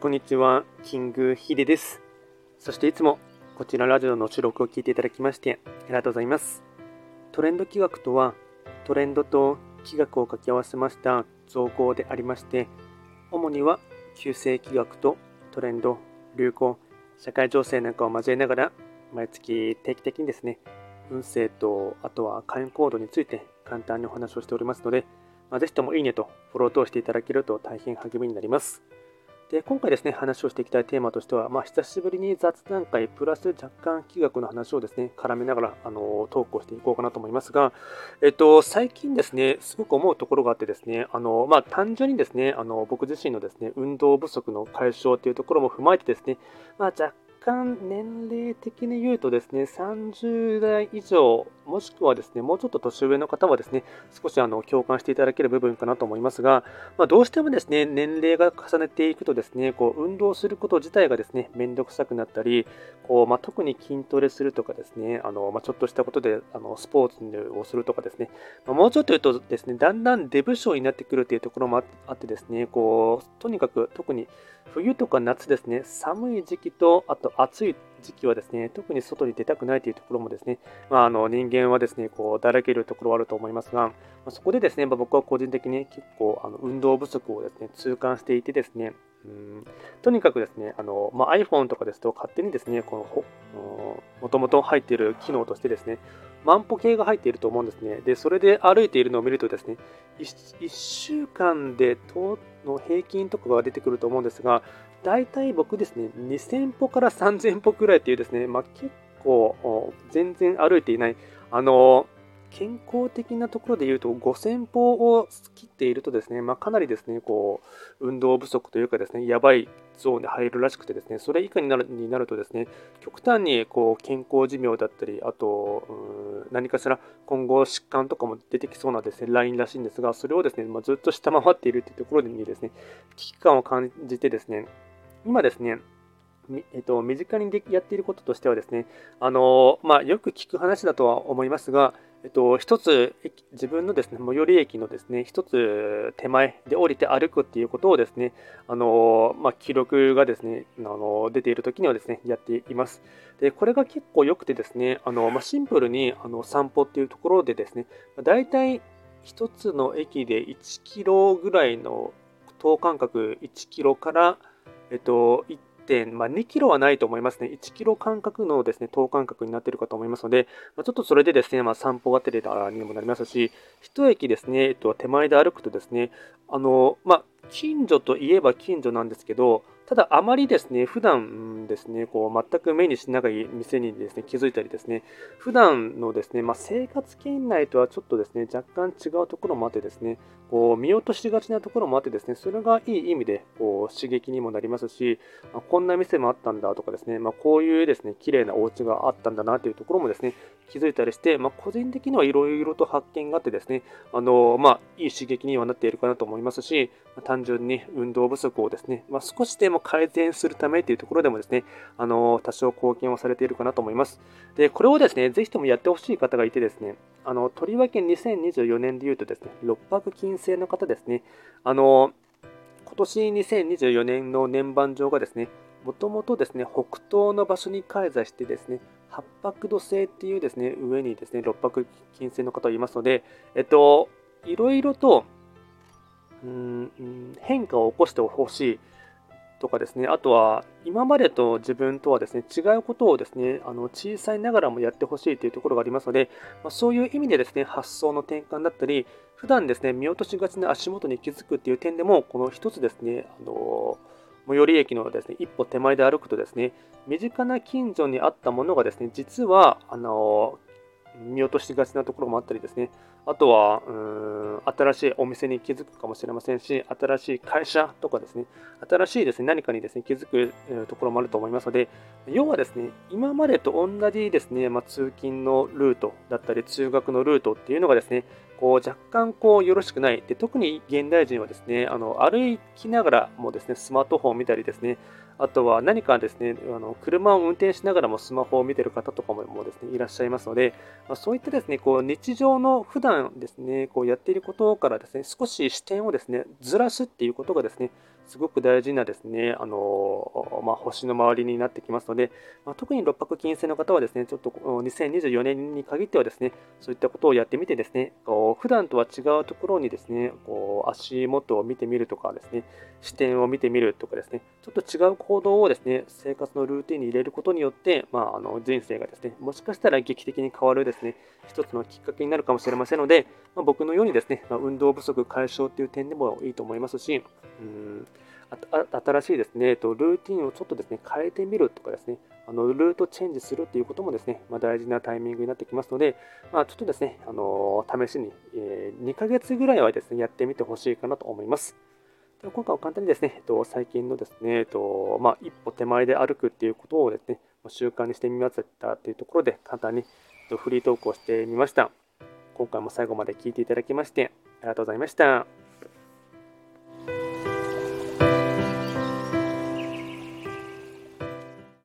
こんにちは、キングヒデです。そしていつもこちらラジオの収録を聞いていただきましてありがとうございます。トレンド企画とは、トレンドと企画を掛け合わせました造語でありまして、主には旧世企画とトレンド、流行、社会情勢なんかを交えながら、毎月定期的にですね、運勢と、あとは会員コードについて簡単にお話をしておりますので、まあ、ぜひともいいねとフォローを通していただけると大変励みになります。で今回ですね、話をしていきたいテーマとしては、まあ、久しぶりに雑談会プラス若干企画の話をですね、絡めながらあのトークをしていこうかなと思いますが、えっと、最近ですね、すごく思うところがあってですね、あのまあ、単純にですね、あの僕自身のですね、運動不足の解消というところも踏まえてですね、まあ、若干年齢的に言うとですね、30代以上、もしくはですね、もうちょっと年上の方はですね、少しあの共感していただける部分かなと思いますが、まあ、どうしてもですね、年齢が重ねていくとですね、こう運動すること自体がですね、めんどくさくなったり、こうまあ、特に筋トレするとかですね、あのまあ、ちょっとしたことであのスポーツをするとかですね、ま、もうちょっと言うとですね、だんだんデブ症になってくるというところもあってですね、こうとにかく特に冬とか夏ですね、寒い時期と、あと暑い時期はですね、特に外に出たくないというところもですね、まあ、あの人間はですね、こうだらけるところはあると思いますが、まあ、そこでですね、まあ、僕は個人的に結構あの運動不足をですね、痛感していてですね、うんとにかくですね、あのまあ、iPhone とかですと勝手にですね、このもともと入っている機能としてですね、万歩計が入っていると思うんですね。で、それで歩いているのを見るとですね、1, 1週間でとの平均とかが出てくると思うんですが、大体僕ですね、2000歩から3000歩くらいっていうですね、まあ、結構全然歩いていない、あの健康的なところで言うと5000歩を切っているとですね、まあ、かなりですね、こう、運動不足というかですね、やばいゾーンに入るらしくてですね、それ以下になるになるとですね、極端にこう健康寿命だったり、あと、何かしら今後疾患とかも出てきそうなですね、ラインらしいんですが、それをですね、まあ、ずっと下回っているというところにですね、危機感を感じてですね、今ですね、えっと、身近にでやっていることとしてはですね、あのまあ、よく聞く話だとは思いますが、えっと、一つ、自分のですね、最寄り駅のですね、一つ手前で降りて歩くっていうことをですね、あの、まあ、記録がですね、あの、出ている時にはですね、やっています。で、これが結構良くてですね、あの、まあ、シンプルにあの散歩っていうところでですね、大体一つの駅で1キロぐらいの等間隔1キロから、えっと、まあ、2キロはないと思いますね。1キロ間隔のですね、等間隔になっているかと思いますので、まあ、ちょっとそれでですね、まあ、散歩がてらにもなりますし、一駅ですね、えっと、手前で歩くとですね、あの、まあ、近所といえば近所なんですけど、ただ、あまりですね、普段ですね、こう全く目にしない店にですね、気づいたりですね、普段のですね、まあ、生活圏内とはちょっとですね、若干違うところもあってですね、こう見落としがちなところもあってですね、それがいい意味でこう刺激にもなりますし、まあ、こんな店もあったんだとかですね、まあ、こういうですね、綺麗なお家があったんだなというところもですね、気づいたりして、まあ、個人的にはいろいろと発見があってですね、あのまあ、いい刺激にはなっているかなと思いますし、単純に運動不足をですね、まあ、少しでも改善するためというところでもですね、あの多少貢献をされているかなと思います。で、これをですね、ぜひともやってほしい方がいてですね、あのとりわけ2024年で言うとですね、六白金星の方ですね、あの今年2024年の年番上がですね、もともとですね、北東の場所に開座してですね、八白土星っていうですね、上にですね、六白金星の方がいますので、えっと、いろいろと、うん変化を起こしてほしいとかですね、あとは今までと自分とはですね違うことをですねあの小さいながらもやってほしいというところがありますので、まあ、そういう意味でですね発想の転換だったり、普段ですね見落としがちな足元に気づくっていう点でも、この一つですね、あの最寄り駅のですね一歩手前で歩くとですね身近な近所にあったものがですね実はあの見落としがちなところもあったりですね、あとは、うん、新しいお店に気づくかもしれませんし、新しい会社とかですね、新しいですね、何かにですね、気づくところもあると思いますので、要はですね、今までと同じですね、まあ、通勤のルートだったり、通学のルートっていうのがですね、こう若干こうよろしくない。で特に現代人はですね、あの歩きながらもですね、スマートフォンを見たりですね、あとは何かですね、あの車を運転しながらもスマホを見てる方とかもですね、いらっしゃいますので、まあ、そういったですね、こう日常の普段ですね、こうやっていることからですね、少し視点をですね、ずらすっていうことがですね、すごく大事なですね、あのまあ、星の周りになってきますので、まあ、特に六白金星の方はですね、ちょっと2024年に限ってはですね、そういったことをやってみてですね、こう普段とは違うところにですね、こう足元を見てみるとかですね、視点を見てみるとかですね、ちょっと違う行動をですね、生活のルーティンに入れることによって、まあ、あの人生がですね、もしかしたら劇的に変わるですね、一つのきっかけになるかもしれませんので、まあ、僕のようにですね、ま、運動不足解消という点でもいいと思いますし、うん。新しいですね、ルーティンをちょっとですね、変えてみるとかですね、あのルートチェンジするということもですね、まあ、大事なタイミングになってきますので、まあ、ちょっとですね、あの試しに、え、2ヶ月ぐらいはですね、やってみてほしいかなと思います。で今回は簡単にですね、えっと、最近のですね、えっとまあ、一歩手前で歩くっていうことをですね、習慣にしてみましたというところで、簡単にフリートークをしてみました。今回も最後まで聞いていただきまして、ありがとうございました。